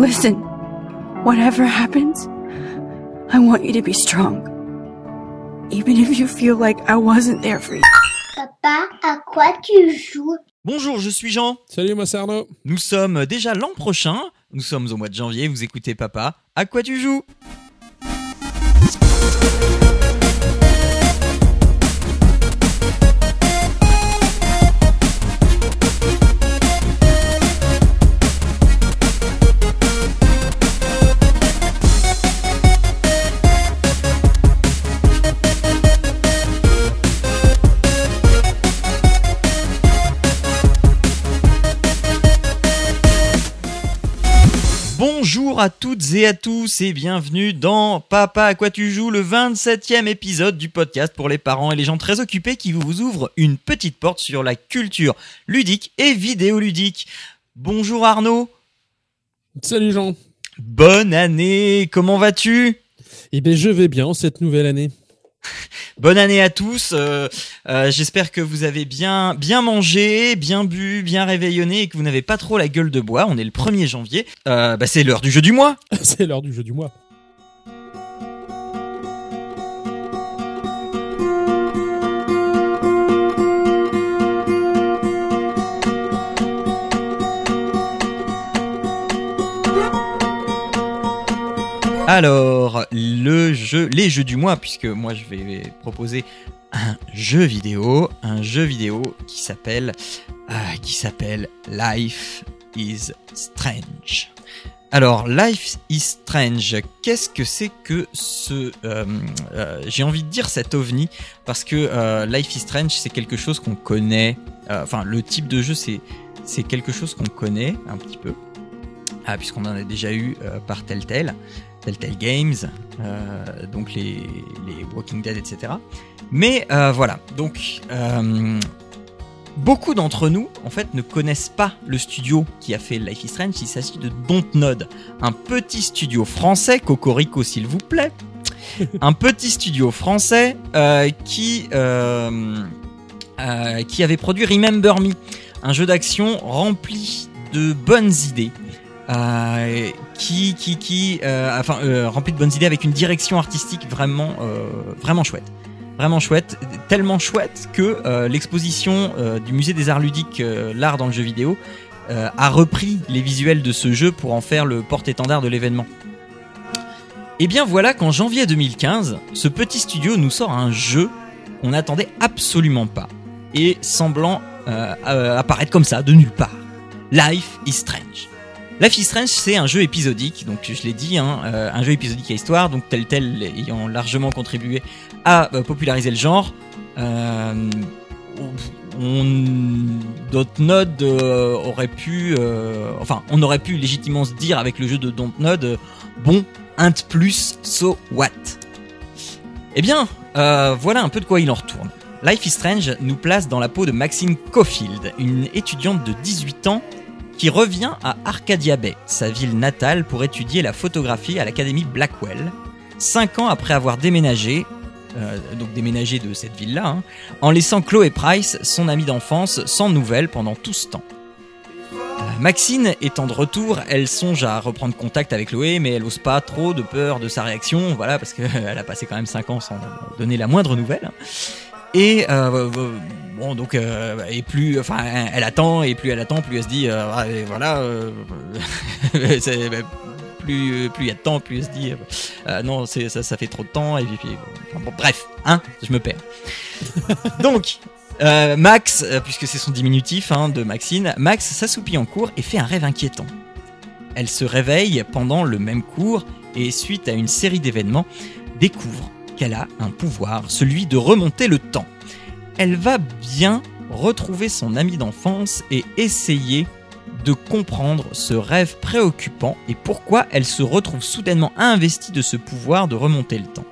Listen, whatever happens, I want you to be strong. Even if you feel like I wasn't there for you. Papa, à quoi tu joues? Bonjour, je suis Jean. Salut, moi c'est Arnaud. Nous sommes déjà l'an prochain. Nous sommes au mois de janvier. Vous écoutez Papa. À quoi tu joues? Bonjour à toutes et à tous et bienvenue dans Papa à quoi tu joues, le 27e épisode du podcast pour les parents et les gens très occupés qui vous ouvrent une petite porte sur la culture ludique et vidéoludique. Bonjour Arnaud, Salut Jean. bonne année, comment vas-tu? Eh bien, je vais bien en cette nouvelle année. Bonne année à tous. euh, euh, J'espère que vous avez bien bien mangé, bien bu, bien réveillonné et que vous n'avez pas trop la gueule de bois. On est le 1er janvier. Euh, bah, c'est l'heure du jeu du mois. c'est l'heure du jeu du mois. Alors, les jeux du mois, puisque moi je vais proposer un jeu vidéo, un jeu vidéo qui s'appelle, euh, Life is Strange. Alors, Life is Strange, qu'est-ce que c'est que ce... euh, euh, J'ai envie de dire cet ovni, parce que Life is Strange, c'est quelque chose qu'on connaît, enfin, le type de jeu, c'est quelque chose qu'on connaît un petit peu, ah, puisqu'on en a déjà eu par Telltale. Telltale Games, euh, donc les, Walking Dead, etc. Mais euh, voilà, donc euh, beaucoup d'entre nous, en fait, ne connaissent pas le studio qui a fait Life is Strange. Il s'agit de Dontnod, un petit studio français, Cocorico s'il vous plaît, un petit studio français qui avait produit Remember Me, un jeu d'action rempli de bonnes idées. Euh, qui qui qui euh, enfin euh, rempli de bonnes idées avec une direction artistique vraiment vraiment chouette. Vraiment chouette tellement chouette que l'exposition du musée des arts ludiques l'art dans le jeu vidéo a repris les visuels de ce jeu pour en faire le porte-étendard de l'événement. Et bien voilà qu'en janvier 2015 ce petit studio nous sort un jeu qu'on n'attendait absolument pas et semblant apparaître comme ça de nulle part. Life is Strange Life is Strange, c'est un jeu épisodique, donc je l'ai dit, hein, euh, un jeu épisodique à histoire, donc tel tel ayant largement contribué à euh, populariser le genre. Euh, on, aurait pu, légitimement se dire avec le jeu de Dontnod, bon, un de plus, so what? Eh bien, voilà un peu de quoi il en retourne. Life is Strange nous place dans la peau de Maxine Caulfield, une étudiante de 18 ans qui revient à Arcadia Bay, sa ville natale, pour étudier la photographie à l'Académie Blackwell, cinq ans après avoir déménagé, euh, donc déménagé de cette ville-là, hein, en laissant Chloé Price, son amie d'enfance, sans nouvelles pendant tout ce temps. Euh, Maxine étant de retour, elle songe à reprendre contact avec Chloé, mais elle ose pas trop de peur de sa réaction, voilà, parce qu'elle a passé quand même 5 ans sans donner la moindre nouvelle. Et euh, euh, bon, donc, euh, et plus, enfin, elle attend, et plus elle attend, plus elle se dit, euh, ah, voilà, euh, bah, plus, plus il y a de temps, plus elle se dit, euh, non, c'est, ça, ça fait trop de temps, et puis, puis, bon, bon, bref, hein, je me perds. donc, Max, puisque c'est son diminutif hein, de Maxine, Max s'assoupit en cours et fait un rêve inquiétant. Elle se réveille pendant le même cours et suite à une série d'événements, découvre qu'elle a un pouvoir, celui de remonter le temps. Elle va bien retrouver son ami d'enfance et essayer de comprendre ce rêve préoccupant et pourquoi elle se retrouve soudainement investie de ce pouvoir de remonter le temps.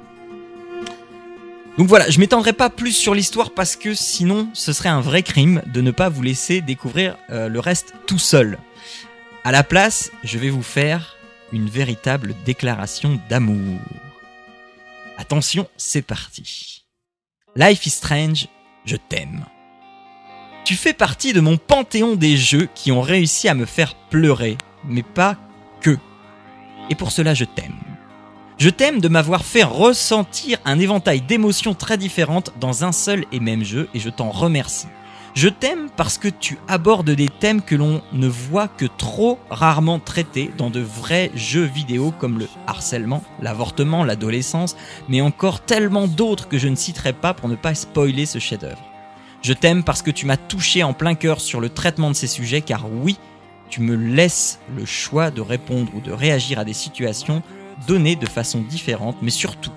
Donc voilà, je m'étendrai pas plus sur l'histoire parce que sinon ce serait un vrai crime de ne pas vous laisser découvrir euh, le reste tout seul. À la place, je vais vous faire une véritable déclaration d'amour. Attention, c'est parti. Life is Strange, je t'aime. Tu fais partie de mon panthéon des jeux qui ont réussi à me faire pleurer, mais pas que. Et pour cela, je t'aime. Je t'aime de m'avoir fait ressentir un éventail d'émotions très différentes dans un seul et même jeu, et je t'en remercie. Je t'aime parce que tu abordes des thèmes que l'on ne voit que trop rarement traités dans de vrais jeux vidéo comme le harcèlement, l'avortement, l'adolescence, mais encore tellement d'autres que je ne citerai pas pour ne pas spoiler ce chef-d'œuvre. Je t'aime parce que tu m'as touché en plein cœur sur le traitement de ces sujets, car oui, tu me laisses le choix de répondre ou de réagir à des situations données de façon différente, mais surtout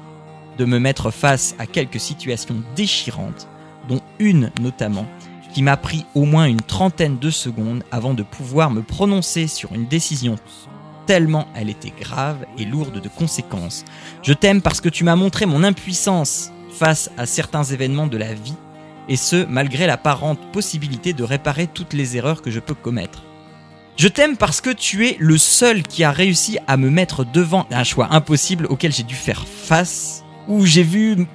de me mettre face à quelques situations déchirantes, dont une notamment qui m'a pris au moins une trentaine de secondes avant de pouvoir me prononcer sur une décision tellement elle était grave et lourde de conséquences. Je t'aime parce que tu m'as montré mon impuissance face à certains événements de la vie, et ce, malgré l'apparente possibilité de réparer toutes les erreurs que je peux commettre. Je t'aime parce que tu es le seul qui a réussi à me mettre devant un choix impossible auquel j'ai dû faire face, où j'ai vu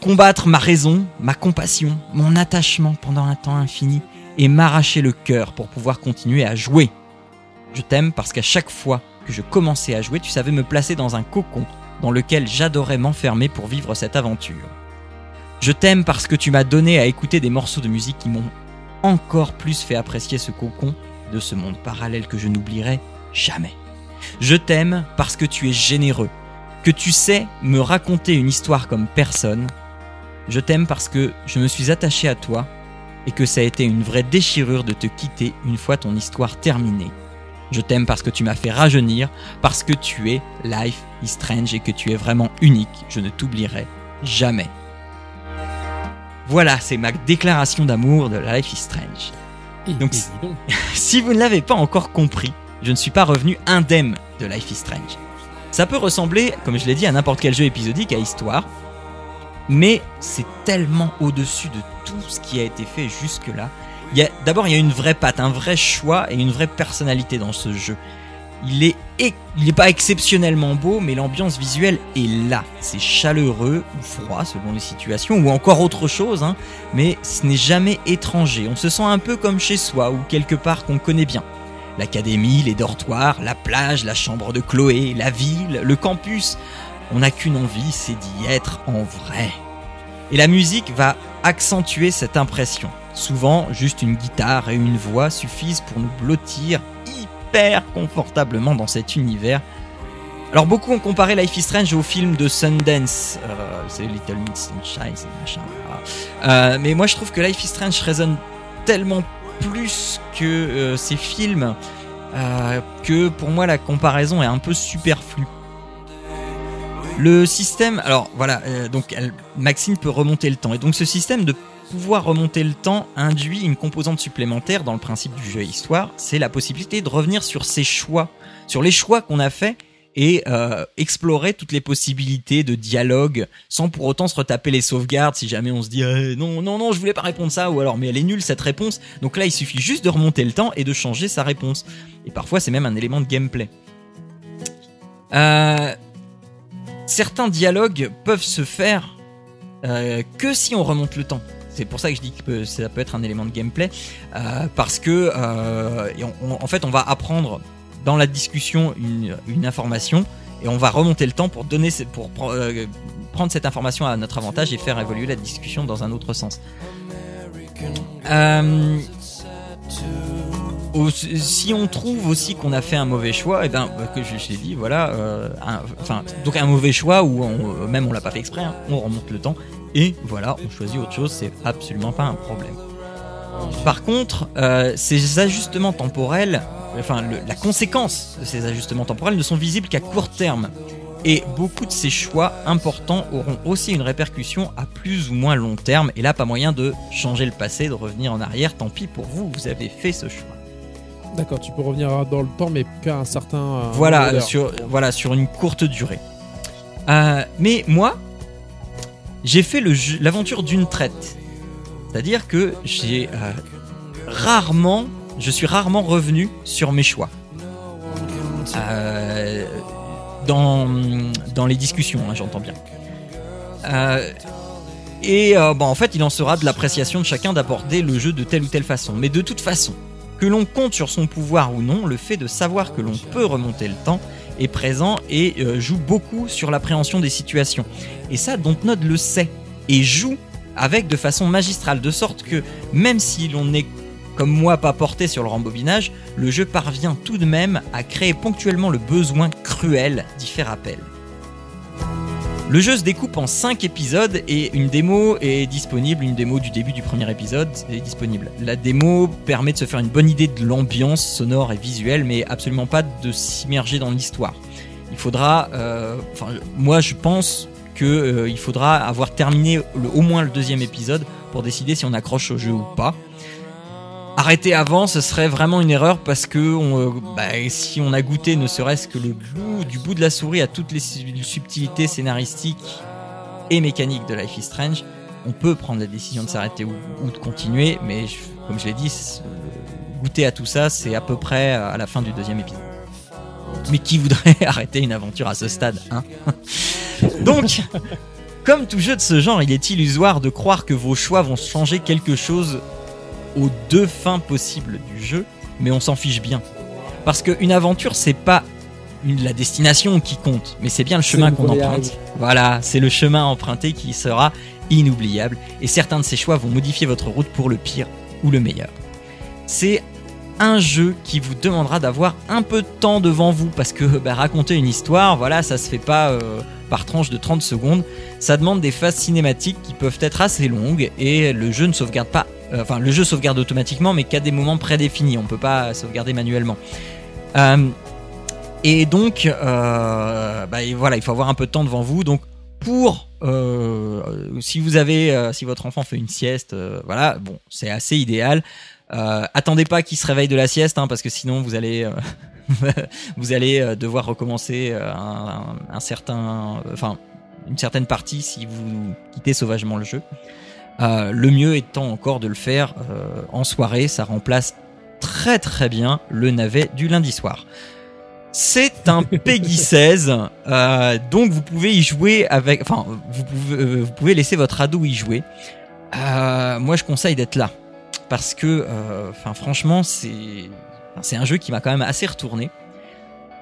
combattre ma raison, ma compassion, mon attachement pendant un temps infini et m'arracher le cœur pour pouvoir continuer à jouer. Je t'aime parce qu'à chaque fois que je commençais à jouer, tu savais me placer dans un cocon dans lequel j'adorais m'enfermer pour vivre cette aventure. Je t'aime parce que tu m'as donné à écouter des morceaux de musique qui m'ont encore plus fait apprécier ce cocon de ce monde parallèle que je n'oublierai jamais. Je t'aime parce que tu es généreux, que tu sais me raconter une histoire comme personne. Je t'aime parce que je me suis attaché à toi et que ça a été une vraie déchirure de te quitter une fois ton histoire terminée. Je t'aime parce que tu m'as fait rajeunir, parce que tu es Life is Strange et que tu es vraiment unique. Je ne t'oublierai jamais. Voilà, c'est ma déclaration d'amour de Life is Strange. Et Donc, dis donc. Si vous ne l'avez pas encore compris, je ne suis pas revenu indemne de Life is Strange. Ça peut ressembler, comme je l'ai dit, à n'importe quel jeu épisodique à histoire, mais c'est tellement au-dessus de tout ce qui a été fait jusque-là. D'abord, il y a une vraie patte, un vrai choix et une vraie personnalité dans ce jeu. Il est, il est pas exceptionnellement beau, mais l'ambiance visuelle est là. C'est chaleureux ou froid selon les situations, ou encore autre chose, hein, mais ce n'est jamais étranger. On se sent un peu comme chez soi ou quelque part qu'on connaît bien. L'académie, les dortoirs, la plage, la chambre de Chloé, la ville, le campus. On n'a qu'une envie, c'est d'y être en vrai. Et la musique va accentuer cette impression. Souvent, juste une guitare et une voix suffisent pour nous blottir hyper confortablement dans cet univers. Alors beaucoup ont comparé Life is Strange au film de Sundance, euh, c'est Little Miss Sunshine, c'est machin. voilà. Euh, mais moi je trouve que Life is Strange résonne tellement plus que euh, ces films euh, que pour moi la comparaison est un peu superflue. Le système, alors voilà, euh, donc Maxine peut remonter le temps et donc ce système de pouvoir remonter le temps induit une composante supplémentaire dans le principe du jeu histoire, c'est la possibilité de revenir sur ses choix, sur les choix qu'on a faits et euh, explorer toutes les possibilités de dialogue sans pour autant se retaper les sauvegardes si jamais on se dit Eh, non non non je voulais pas répondre ça ou alors mais elle est nulle cette réponse. Donc là il suffit juste de remonter le temps et de changer sa réponse. Et parfois c'est même un élément de gameplay. Euh, certains dialogues peuvent se faire euh, que si on remonte le temps. C'est pour ça que je dis que ça peut être un élément de gameplay euh, parce que euh, en fait on va apprendre dans la discussion une, information et on va remonter le temps pour donner pour euh, prendre cette information à notre avantage et faire évoluer la discussion dans un autre sens. Euh, si on trouve aussi qu'on a fait un mauvais choix, et ben euh, que je, l'ai dit, voilà, donc un mauvais choix où on, même on l'a pas fait exprès, hein, on remonte le temps et voilà, on choisit autre chose, c'est absolument pas un problème. Par contre, euh, ces ajustements temporels, enfin le- la conséquence de ces ajustements temporels ne sont visibles qu'à court terme. Et beaucoup de ces choix importants auront aussi une répercussion à plus ou moins long terme. Et là, pas moyen de changer le passé, de revenir en arrière. Tant pis pour vous, vous avez fait ce choix. D'accord, tu peux revenir dans le temps, mais qu'à un certain. euh, Voilà, sur, voilà, sur une courte durée. Euh, mais moi, j'ai fait l'aventure d'une traite. C'est-à-dire que j'ai euh, rarement, je suis rarement revenu sur mes choix. Euh, dans, dans les discussions, hein, j'entends bien. Euh, et bon, en fait, il en sera de l'appréciation de chacun d'aborder le jeu de telle ou telle façon. Mais de toute façon, que l'on compte sur son pouvoir ou non, le fait de savoir que l'on peut remonter le temps est présent et joue beaucoup sur l'appréhension des situations. Et ça, Dontnod le sait et joue avec de façon magistrale, de sorte que même si l'on est comme moi pas porté sur le rembobinage, le jeu parvient tout de même à créer ponctuellement le besoin cruel d'y faire appel. Le jeu se découpe en 5 épisodes et une démo est disponible, une démo du début du premier épisode est disponible. La démo permet de se faire une bonne idée de l'ambiance sonore et visuelle, mais absolument pas de s'immerger dans l'histoire. Il faudra, euh, enfin, moi je pense qu'il euh, faudra avoir terminé au moins le deuxième épisode pour décider si on accroche au jeu ou pas. Arrêter avant, ce serait vraiment une erreur parce que euh, bah, si on a goûté ne serait-ce que le bout du bout de la souris à toutes les su- subtilités scénaristiques et mécaniques de Life is Strange, on peut prendre la décision de s'arrêter ou, de continuer, mais comme je l'ai dit, euh, goûter à tout ça, c'est à peu près à la fin du deuxième épisode. Mais qui voudrait arrêter une aventure à ce stade, hein? Donc, comme tout jeu de ce genre, il est illusoire de croire que vos choix vont changer quelque chose aux deux fins possibles du jeu, mais on s'en fiche bien. Parce qu'une aventure, c'est pas la destination qui compte, mais c'est bien le chemin qu'on emprunte. Voilà, c'est le chemin emprunté qui sera inoubliable, et certains de ces choix vont modifier votre route pour le pire ou le meilleur. C'est un jeu qui vous demandera d'avoir un peu de temps devant vous, parce que bah, raconter une histoire, voilà, ça se fait pas euh, par tranche de 30 secondes, ça demande des phases cinématiques qui peuvent être assez longues, et le jeu ne sauvegarde pas euh, enfin le jeu sauvegarde automatiquement mais qu'à des moments prédéfinis. On peut pas sauvegarder manuellement. Euh, et donc euh, bah, voilà il faut avoir un peu de temps devant vous. Donc pour si vous avez si votre enfant fait une sieste voilà bon c'est assez idéal. Attendez pas qu'il se réveille de la sieste hein, parce que sinon vous allez vous allez euh, devoir recommencer euh, un, un certain enfin une certaine partie si vous quittez sauvagement le jeu euh, le mieux étant encore de le faire euh, en soirée, ça remplace très très bien le navet du lundi soir. C'est un Peggy 16, euh, donc vous pouvez y jouer avec, enfin vous pouvez, vous pouvez laisser votre ado y jouer. Moi je conseille d'être là parce que, enfin franchement c'est, c'est un jeu qui m'a quand même assez retourné.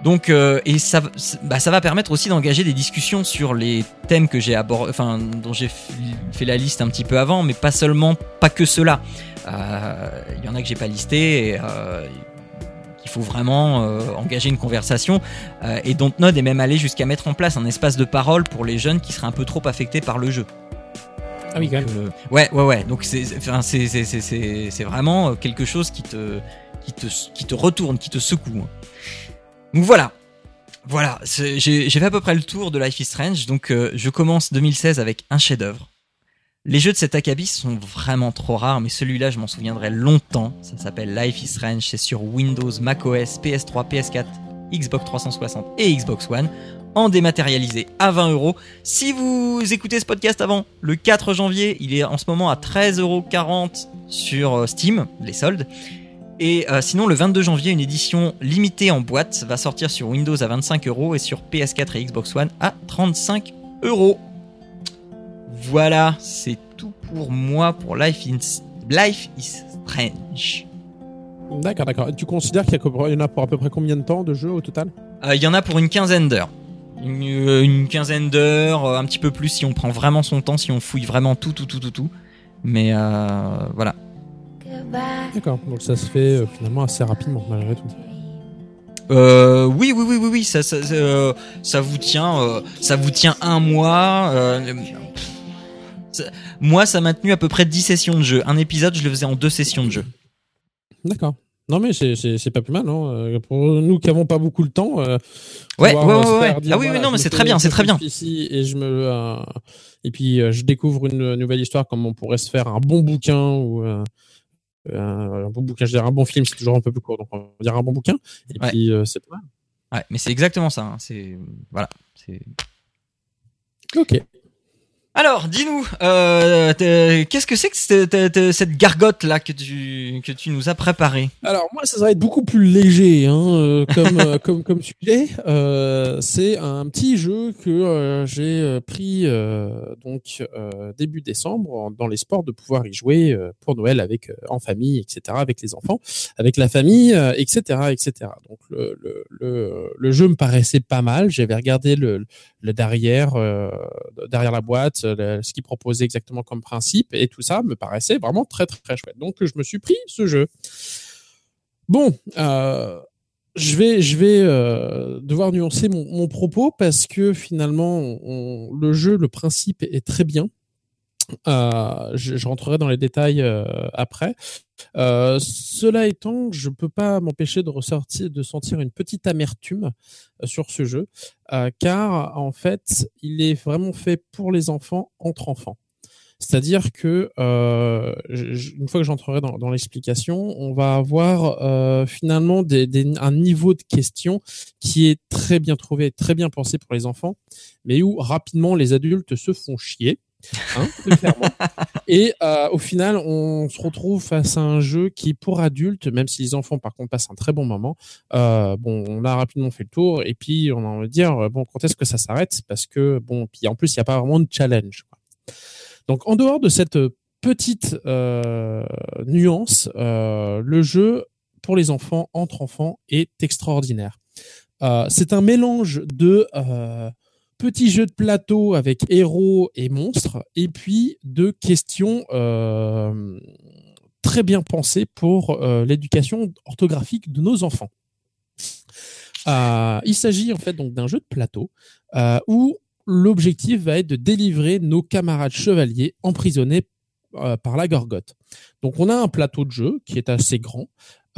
Donc euh, et ça, bah, ça va permettre aussi d'engager des discussions sur les thèmes que j'ai abordés, enfin dont j'ai fait la liste un petit peu avant, mais pas seulement, pas que cela. Euh, Il y en a que j'ai pas listé et euh, il faut vraiment euh, engager une conversation. Euh, et Dontnod est même allé jusqu'à mettre en place un espace de parole pour les jeunes qui seraient un peu trop affectés par le jeu. Ah oui, quand même. Euh, ouais, ouais, ouais. Donc c'est, vraiment quelque chose qui te, qui te, qui te retourne, qui te secoue. Donc voilà. Voilà, j'ai fait à peu près le tour de Life is Strange. Donc euh, je commence 2016 avec un chef-d'œuvre. Les jeux de cet acabit sont vraiment trop rares, mais celui-là, je m'en souviendrai longtemps. Ça s'appelle Life is Strange. C'est sur Windows, macOS, PS3, PS4, Xbox 360 et Xbox One en dématérialisé à 20 euros. Si vous écoutez ce podcast avant le 4 janvier, il est en ce moment à 13,40 euros sur euh, Steam, les soldes. Et euh, sinon, le 22 janvier, une édition limitée en boîte va sortir sur Windows à 25 euros et sur PS4 et Xbox One à 35 euros. Voilà, c'est tout pour moi pour Life, is- Life is Strange. D'accord, d'accord. Tu considères qu'il y, en a pour à peu près combien de temps de jeu au total? Euh, Il y en a pour une quinzaine d'heures. Une, euh, une quinzaine d'heures, un petit peu plus si on prend vraiment son temps, si on fouille vraiment tout, tout, tout, tout, tout. Mais euh, voilà. D'accord. Donc ça se fait euh, finalement assez rapidement malgré tout. Euh, oui, oui, oui, oui, oui, ça, ça, ça, euh, ça vous tient, euh, ça vous tient un mois. euh, ça- moi, ça m'a tenu à peu près 10 sessions de jeu. Un épisode, je le faisais en deux sessions de jeu. D'accord. Non mais c'est- c'est c'est pas plus mal. Hein. Euh, Pour nous qui avons pas beaucoup le temps. euh, Ouais, pouvoir, ouais, euh, ouais, se ouais. faire dire, Ah oui, oui, voilà, non, mais c'est très bien, un c'est très bien. sacrifice Ici et je me euh, et puis euh, je découvre une nouvelle histoire comme on pourrait se faire un bon bouquin ou euh, un, un bon bouquin. Je dirais un bon film, c'est toujours un peu plus court, donc on va dire un bon bouquin. Et Ouais. puis euh, c'est pas mal. Ouais, mais c'est exactement ça. hein, C'est voilà, c'est Ok. Alors, dis-nous, euh, qu'est-ce que c'est que cette, cette gargote là que tu que tu nous as préparée? Alors moi, ça va être beaucoup plus léger hein, euh, comme, euh, comme comme sujet. Euh, c'est un petit jeu que euh, j'ai pris euh, donc euh, début décembre dans l'espoir de pouvoir y jouer pour Noël avec euh, en famille, etc., avec les enfants, avec la famille, euh, etc., etc. Donc le, le le le jeu me paraissait pas mal. J'avais regardé le le derrière euh, derrière la boîte, le- ce qu'il proposait exactement comme principe et tout ça me paraissait vraiment très très, chouette. Donc je me suis pris ce jeu. Bon, euh, je vais, euh, devoir nuancer mon, propos parce que finalement, le jeu, le principe est très bien. Euh, je, je rentrerai dans les détails euh, après. Euh, cela étant, je peux pas m'empêcher de ressortir, de sentir une petite amertume euh, sur ce jeu, euh, car en fait, il est vraiment fait pour les enfants entre enfants. C'est-à-dire que euh, une fois que j'entrerai dans, dans l'explication, on va avoir finalement des, des- un niveau de question qui est très bien trouvé, très bien pensé pour les enfants, mais où rapidement les adultes se font chier. Hein. Et euh, au final, on se retrouve face à un jeu qui, pour adultes, même si les enfants par contre passent un très bon moment, euh, bon, on a rapidement fait le tour et puis on a envie de dire euh, bon, quand est-ce que ça s'arrête? Parce que bon, puis en plus il n'y a pas vraiment de challenge. Donc en dehors de cette petite nuance, le jeu pour les enfants entre enfants est extraordinaire. C'est un mélange de petits jeux de plateau avec héros et monstres, et puis de questions euh, très bien pensées pour euh, l'éducation orthographique de nos enfants. Euh, il s'agit en fait donc d'un jeu de plateau où l'objectif va être de délivrer nos camarades chevaliers emprisonnés par la gorgotte. Donc on a un plateau de jeu qui est assez grand,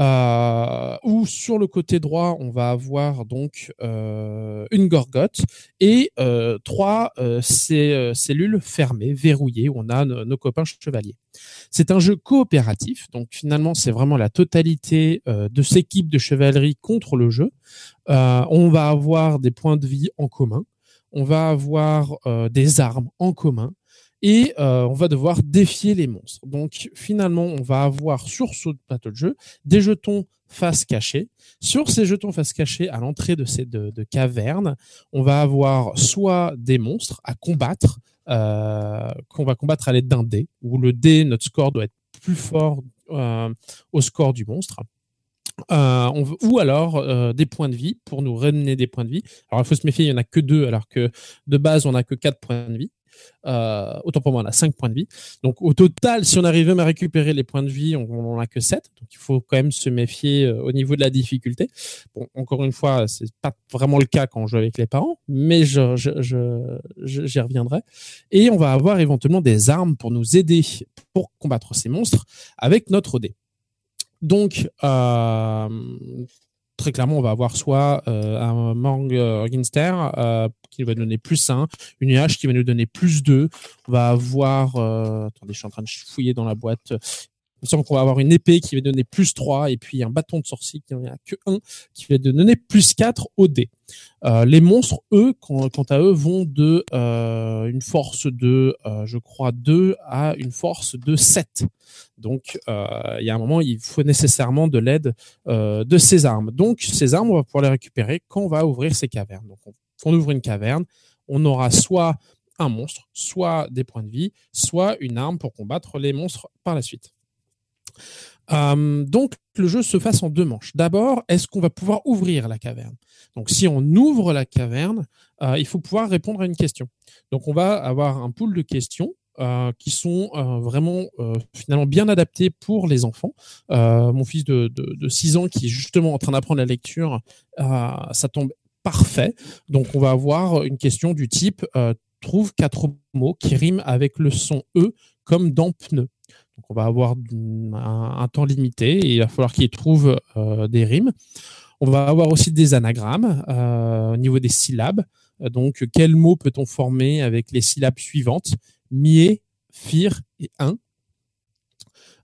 euh, où sur le côté droit on va avoir donc euh, une gorgotte et euh, trois euh, euh, cellules fermées, verrouillées, où on a nos, copains chevaliers. C'est un jeu coopératif, donc finalement c'est vraiment la totalité de ces équipes de chevalerie contre le jeu. On va avoir des points de vie en commun, on va avoir des armes en commun et euh, on va devoir défier les monstres. Donc finalement, on va avoir sur ce plateau de jeu des jetons face cachée. Sur ces jetons face cachée, à l'entrée de ces de, de cavernes, on va avoir soit des monstres à combattre, euh, qu'on va combattre à l'aide d'un dé, où le dé, notre score doit être plus fort euh, au score du monstre. Ou alors des points de vie pour nous ramener des points de vie. Alors il faut se méfier, il y en a que deux, alors que de base on a que quatre points de vie. Euh, autant pour moi, on a 5 points de vie. Donc au total, si on arrive même à récupérer les points de vie, on n'en a que 7. Donc il faut quand même se méfier euh, au niveau de la difficulté. Bon, encore une fois, c'est pas vraiment le cas quand on joue avec les parents, mais j'y reviendrai. Et on va avoir éventuellement des armes pour nous aider pour combattre ces monstres avec notre dé. Donc, euh, très clairement, on va avoir soit euh, un Morgenster euh, qui va nous donner plus 1, une IH qui va nous donner plus 2. On va avoir... Euh, attendez, je suis en train de fouiller dans la boîte. Me semble qu'on va avoir une épée qui va donner plus 3 et puis un bâton de sorcier qui n'en a que 1 qui va donner plus 4 au dé. Euh, les monstres, eux, quant, à eux, vont de euh, une force de, euh, je crois, 2 à une force de 7. Donc, il y a un moment, il faut nécessairement de l'aide de ces armes. Donc, ces armes, on va pouvoir les récupérer quand on va ouvrir ces cavernes. Donc, on, on ouvre une caverne, on aura soit un monstre, soit des points de vie, soit une arme pour combattre les monstres par la suite. Euh, donc, le jeu se fasse en deux manches. D'abord, est-ce qu'on va pouvoir ouvrir la caverne? Donc, si on ouvre la caverne, euh, il faut pouvoir répondre à une question. Donc, on va avoir un pool de questions euh, qui sont vraiment finalement bien adaptés pour les enfants. Mon fils de, de, de 6 ans qui est justement en train d'apprendre la lecture, ça tombe parfait. Donc, on va avoir une question du type trouve quatre mots qui riment avec le son E comme dans pneu. Donc on va avoir un, un, temps limité et il va falloir qu'il trouve euh, des rimes. On va avoir aussi des anagrammes euh, au niveau des syllabes. Donc quel mot peut-on former avec les syllabes suivantes? Mier, fir et un.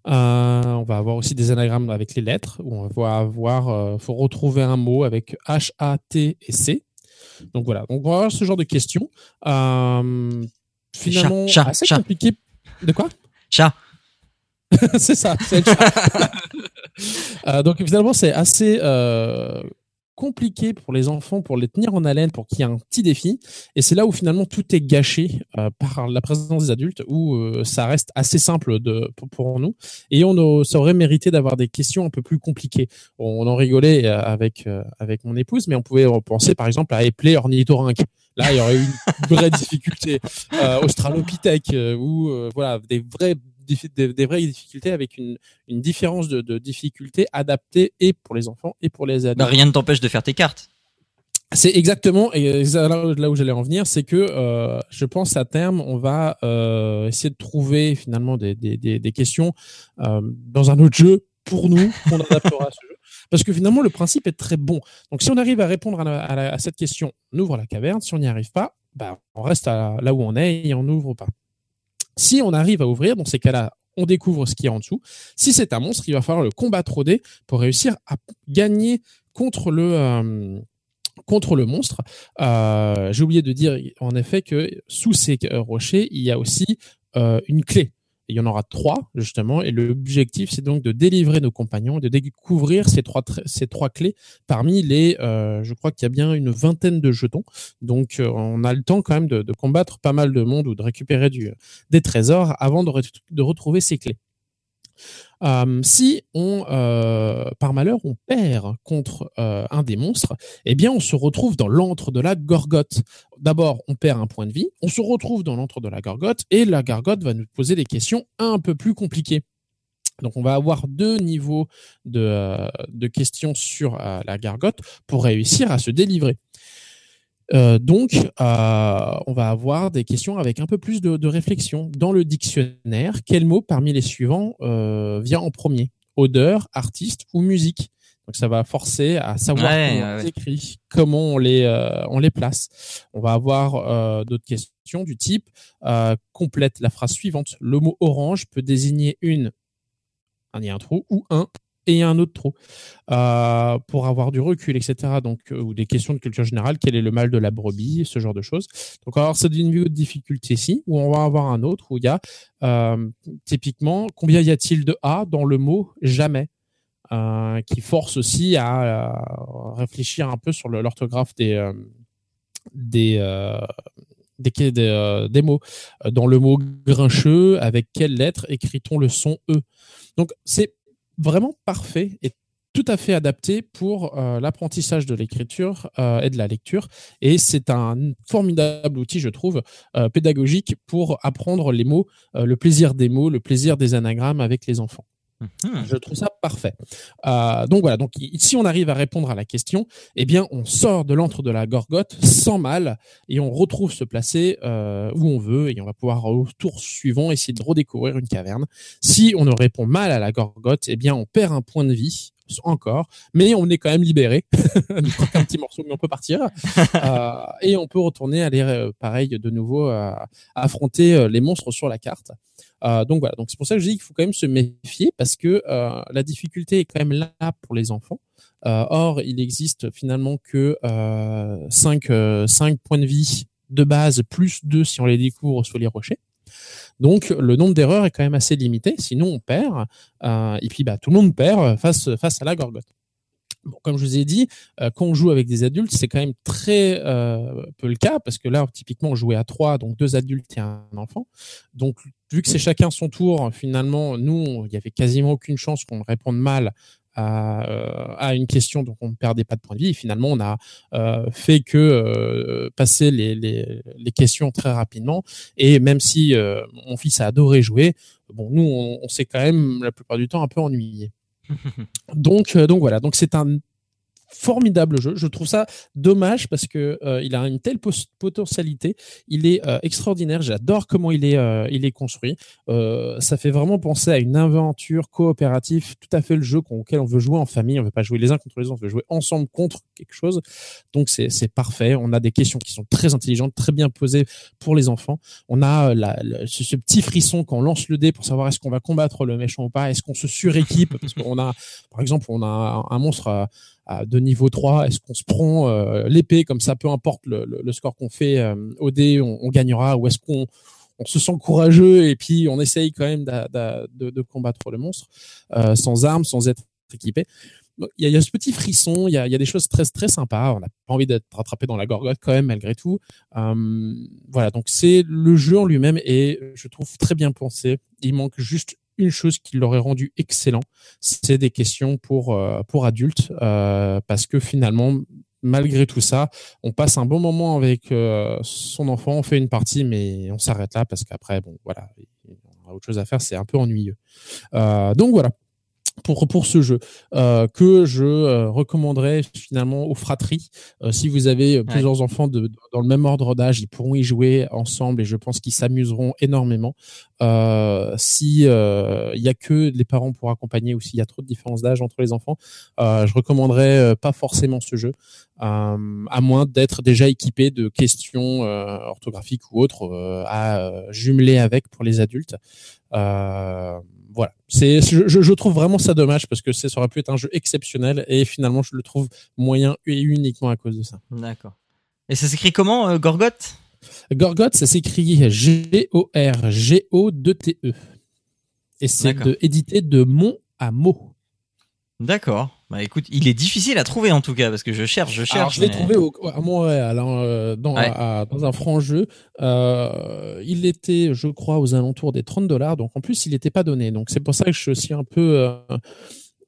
Euh, on va avoir aussi des anagrammes avec les lettres où on va avoir, faut retrouver un mot avec H, A, T et C. Donc voilà, donc on va avoir ce genre de questions. Finalement Chat, chat, assez chat. compliqué. De quoi? Chat. c'est ça, c'est. Euh, donc finalement, c'est assez euh, compliqué pour les enfants, pour les tenir en haleine, pour qu'il y ait un petit défi. Et c'est là où finalement tout est gâché euh, par la présence des adultes, où euh, ça reste assez simple de, pour, pour nous. Et on a- ça aurait mérité d'avoir des questions un peu plus compliquées. On en rigolait avec avec mon épouse, mais on pouvait penser par exemple à épeler ornithorynque. Là, il y aurait eu une vraie difficulté. Euh, Australopithèque, ou voilà, des diffi- des, des vraies difficultés avec une, une différence de, de difficulté adaptée et pour les enfants et pour les adultes. Bah, rien ne t'empêche de faire tes cartes. C'est exactement et là, où j'allais en venir, c'est que euh, je pense à terme on va euh, essayer de trouver finalement des, des, des, des questions euh, dans un autre jeu pour nous qu'on adaptera à ce jeu. Parce que finalement le principe est très bon. Donc si on arrive à répondre à, la- à la- à cette question, on ouvre la caverne. Si on n'y arrive pas, bah, on reste à- là où on est et on n'ouvre pas. Si on arrive à ouvrir, dans ces cas-là, on découvre ce qu'il y a en dessous. Si c'est un monstre, il va falloir le combattre au dé pour réussir à gagner contre le euh, contre le monstre. Euh, J'ai oublié de dire en effet que sous ces rochers, il y a aussi euh, une clé. Et il y en aura trois justement, et l'objectif c'est donc de délivrer nos compagnons, de découvrir ces trois clés parmi les, euh, je crois qu'il y a bien une vingtaine de jetons. Donc euh, on a le temps quand même de, combattre pas mal de monde ou de récupérer des trésors avant de retrouver ces clés. Euh, si on, euh, par malheur, on perd contre euh, un des monstres, eh bien, on se retrouve dans l'antre de la Gorgotte. D'abord, on perd un point de vie, on se retrouve dans l'antre de la Gorgotte, et la Gorgotte va nous poser des questions un peu plus compliquées. Donc, on va avoir deux niveaux de, questions sur la Gargotte pour réussir à se délivrer. Euh, donc, euh, on va avoir des questions avec un peu plus de, de réflexion. Dans le dictionnaire, quel mot parmi les suivants euh, vient en premier? Odeur, artiste ou musique? Donc, ça va forcer à savoir Ouais, comment ouais, on écrit, comment on les, euh, on les place. On va avoir euh, d'autres questions du type euh, complète la phrase suivante. Le mot orange peut désigner une, un, il y a un trou, ou un et un autre trou. Euh, pour avoir du recul, etc. Donc, euh, ou des questions de culture générale, quel est le mal de la brebis, ce genre de choses. Donc, alors, c'est une niveau de difficulté ici, où on va avoir un autre où il y a euh, typiquement combien y a-t-il de A dans le mot jamais, euh, qui force aussi à, réfléchir un peu sur l'orthographe des des des, des, mots. Dans le mot grincheux, avec quelle lettre écrit-on le son E Donc, c'est vraiment parfait et tout à fait adapté pour euh, l'apprentissage de l'écriture euh, et de la lecture. Et c'est un formidable outil, je trouve, euh, pédagogique pour apprendre les mots, le plaisir des mots, le plaisir des anagrammes avec les enfants. Mhm. Je trouve ça parfait. Euh, donc voilà, donc si on arrive à répondre à la question, eh bien on sort de l'antre de la gorgotte sans mal et on retrouve se placer euh, où on veut et on va pouvoir au tour suivant essayer de redécouvrir une caverne. Si on ne répond mal à la gorgotte, eh bien on perd un point de vie encore, mais on est quand même libéré. Un petit morceau, mais on peut partir Euh, et on peut retourner aller euh, pareil de nouveau euh, affronter les monstres sur la carte. Euh, donc voilà, donc c'est pour ça que je dis qu'il faut quand même se méfier parce que euh, la difficulté est quand même là pour les enfants. Euh, or, il existe finalement que 5 points de vie de base plus 2 si on les découvre sous les rochers. Donc le nombre d'erreurs est quand même assez limité, sinon on perd. Euh, et puis bah, tout le monde perd face, face à la gorgotte. Bon, comme je vous ai dit, euh, quand on joue avec des adultes, c'est quand même très euh, peu le cas parce que là, typiquement, on jouait à trois, donc deux adultes et un enfant. Donc, vu que c'est chacun son tour, finalement, nous, il y avait quasiment aucune chance qu'on réponde mal à, euh, à une question, donc on ne perdait pas de points de vie. Et finalement, on a euh, fait que euh, passer les, les, les questions très rapidement. Et même si euh, mon fils a adoré jouer, bon, nous, on, on s'est quand même la plupart du temps un peu ennuyé. Donc, euh, donc voilà, donc c'est un formidable jeu. Je trouve ça dommage parce que euh, il a une telle potentialité. Il est euh, extraordinaire. J'adore comment il est, euh, il est construit. Euh, ça fait vraiment penser à une aventure coopérative, tout à fait le jeu auquel on veut jouer en famille. On veut pas jouer les uns contre les autres, on veut jouer ensemble contre quelque chose. Donc c'est parfait. On a des questions qui sont très intelligentes, très bien posées pour les enfants. On a euh, la, ce, petit frisson quand on lance le dé pour savoir est-ce qu'on va combattre le méchant ou pas. Est-ce qu'on se suréquipe? Parce qu'on a, par exemple, on a un, monstre à, à de niveau 3, est-ce qu'on se prend euh, l'épée comme ça, peu importe le, le- le score qu'on fait euh, au dé, on, on gagnera, ou est-ce qu'on on se sent courageux et puis on essaye quand même de, de combattre le monstre euh, sans armes, sans être équipé. Il y, y a ce petit frisson, il y a, y a des choses très très sympas. On n'a pas envie d'être rattrapé dans la gorgotte quand même malgré tout. Euh, voilà, donc c'est le jeu en lui-même et je trouve très bien pensé. Il manque juste une chose qui l'aurait rendu excellent, c'est des questions pour euh, pour adultes euh, parce que finalement malgré tout ça, on passe un bon moment avec euh, son enfant, on fait une partie mais on s'arrête là parce qu'après bon voilà, on a autre chose à faire, c'est un peu ennuyeux. Donc voilà. Pour, pour ce jeu euh, que je euh, recommanderais finalement aux fratries. Euh, si vous avez euh, plusieurs enfants de, de- dans le même ordre d'âge ils pourront y jouer ensemble et je pense qu'ils s'amuseront énormément. Euh, si euh, il y a que les parents pour accompagner ou s'il y a trop de différence d'âge entre les enfants, euh, je recommanderais pas forcément ce jeu, euh, à moins d'être déjà équipé de questions euh, orthographiques ou autres euh, à jumeler avec pour les adultes. Euh, voilà, c'est je, je- trouve vraiment ça dommage parce que ça aurait pu être un jeu exceptionnel et finalement je le trouve moyen et uniquement à cause de ça. D'accord. Et ça s'écrit comment, euh, Gorgotte Gorgotte, ça s'écrit G-O-R-G-O-2-T-E. E. Et c'est de, édité de mot à mot. D'accord. Bah écoute, il est difficile à trouver en tout cas parce que je cherche, je cherche. Alors, je l'ai mais- trouvé au, à Montréal, hein, euh, dans, Ouais. à- dans un franc jeu. Euh, il était, je crois, aux alentours des 30 dollars. Donc, en plus, il n'était pas donné. Donc, c'est pour ça que je suis un peu, euh,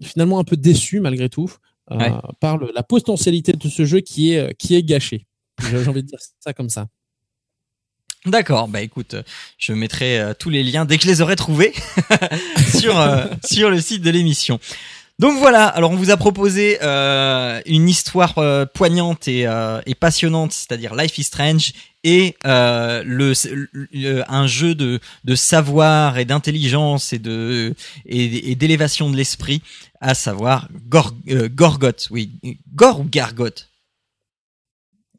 finalement, un peu déçu malgré tout euh, Ouais. par le- la potentialité de ce jeu qui est, qui est gâché. J'ai envie de dire ça comme ça. D'accord. Bah écoute, je mettrai euh, tous les liens dès que je les aurai trouvés sur euh, sur le site de l'émission. Donc voilà, alors on vous a proposé euh, une histoire euh, poignante et, euh, et passionnante, c'est-à-dire Life is Strange, et euh, le, le- un jeu de, de savoir et d'intelligence et de et, et d'élévation de l'esprit, à savoir Gor, euh, Gorgoth, oui, Gor ou Gargoth?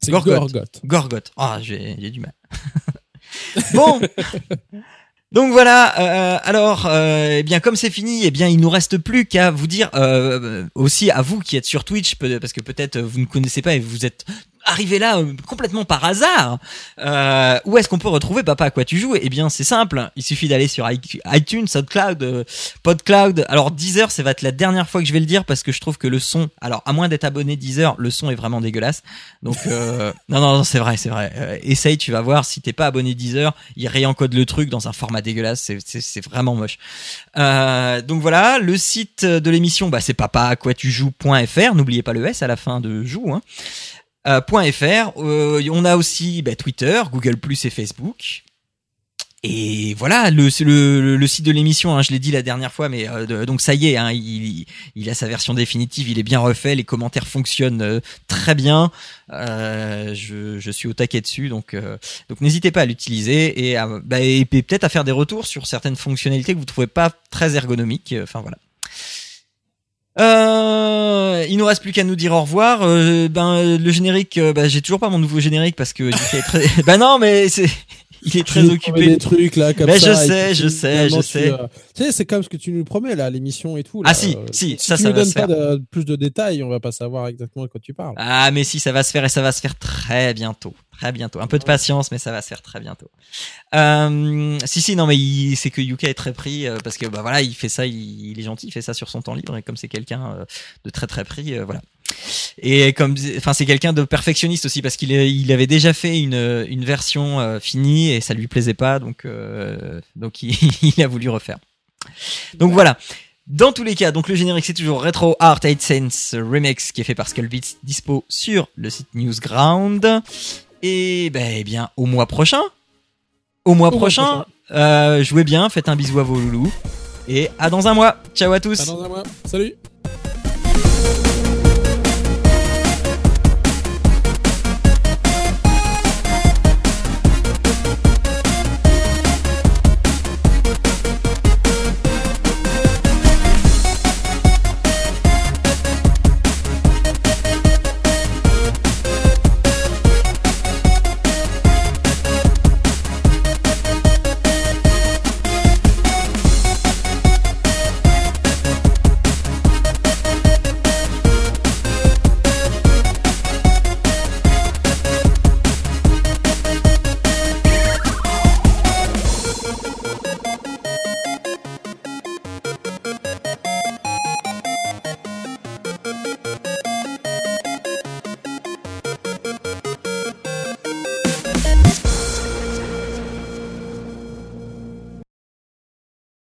Gorgotte. Gorgoth. Ah, j'ai j'ai du mal. bon. Donc voilà. euh, alors, euh, eh bien, comme c'est fini, eh bien, il nous reste plus qu'à vous dire euh, aussi à vous qui êtes sur Twitch, parce que peut-être vous ne connaissez pas et vous êtes arrivé là euh, complètement par hasard. Euh, où est-ce qu'on peut retrouver Papa à quoi tu joues? Eh bien, c'est simple. Il suffit d'aller sur iTunes, SoundCloud, euh, PodCloud. Alors Deezer, ça va être la dernière fois que je vais le dire parce que je trouve que le son, alors à moins d'être abonné Deezer, le son est vraiment dégueulasse. Donc euh, non non non c'est vrai c'est vrai. Euh, essaye tu vas voir si t'es pas abonné Deezer, il réencode le truc dans un format dégueulasse, c'est c'est c'est vraiment moche. Euh, donc voilà, le site de l'émission bah c'est papa-à-quoi-tu-joues.fr, n'oubliez pas le S à la fin de joue hein. Euh, .fr, Euh, on a aussi bah, Twitter, Google Plus et Facebook. Et voilà, le, le, le, site de l'émission, hein, je l'ai dit la dernière fois, mais euh, donc ça y est, hein, il, il a sa version définitive, il est bien refait, les commentaires fonctionnent euh, très bien. Euh, je, je suis au taquet dessus, donc euh, donc n'hésitez pas à l'utiliser et, à, bah, et peut-être à faire des retours sur certaines fonctionnalités que vous trouvez pas très ergonomiques. Enfin voilà. Euh, il nous reste plus qu'à nous dire au revoir. Euh, ben le générique, euh, bah, j'ai toujours pas mon nouveau générique parce que bah non, mais c'est il est très occupé. Des trucs là comme Mais ça. je et sais, puis je sais, je tu, sais. euh, Tu sais, c'est comme ce que tu nous promets là, l'émission et tout. Là. Ah, si, Euh, si, si ça, tu ça nous va se pas faire. de, plus de détails, on va pas savoir exactement de quoi tu parles. Ah mais si ça va se faire et ça va se faire très bientôt, très bientôt. Un peu de patience, mais ça va se faire très bientôt. Euh, si si non mais c'est que Yuka est très pris euh, parce que bah voilà il fait ça, il, il est gentil, il fait ça sur son temps libre et comme c'est quelqu'un de très très pris, euh, voilà. Et comme enfin c'est quelqu'un de perfectionniste aussi parce qu'il il avait déjà fait une une version euh, finie et ça lui plaisait pas donc euh, donc il, il a voulu refaire. Donc voilà. Dans tous les cas, donc le générique c'est toujours Retro Art 8 Sense Remix qui est fait par Skullbeats, dispo sur le site Newsground. Et ben eh bien au mois prochain. Au mois mois prochain, euh, jouez bien, faites un bisou à vos loulous. Et à dans un mois. Ciao à tous. À dans un mois. Salut.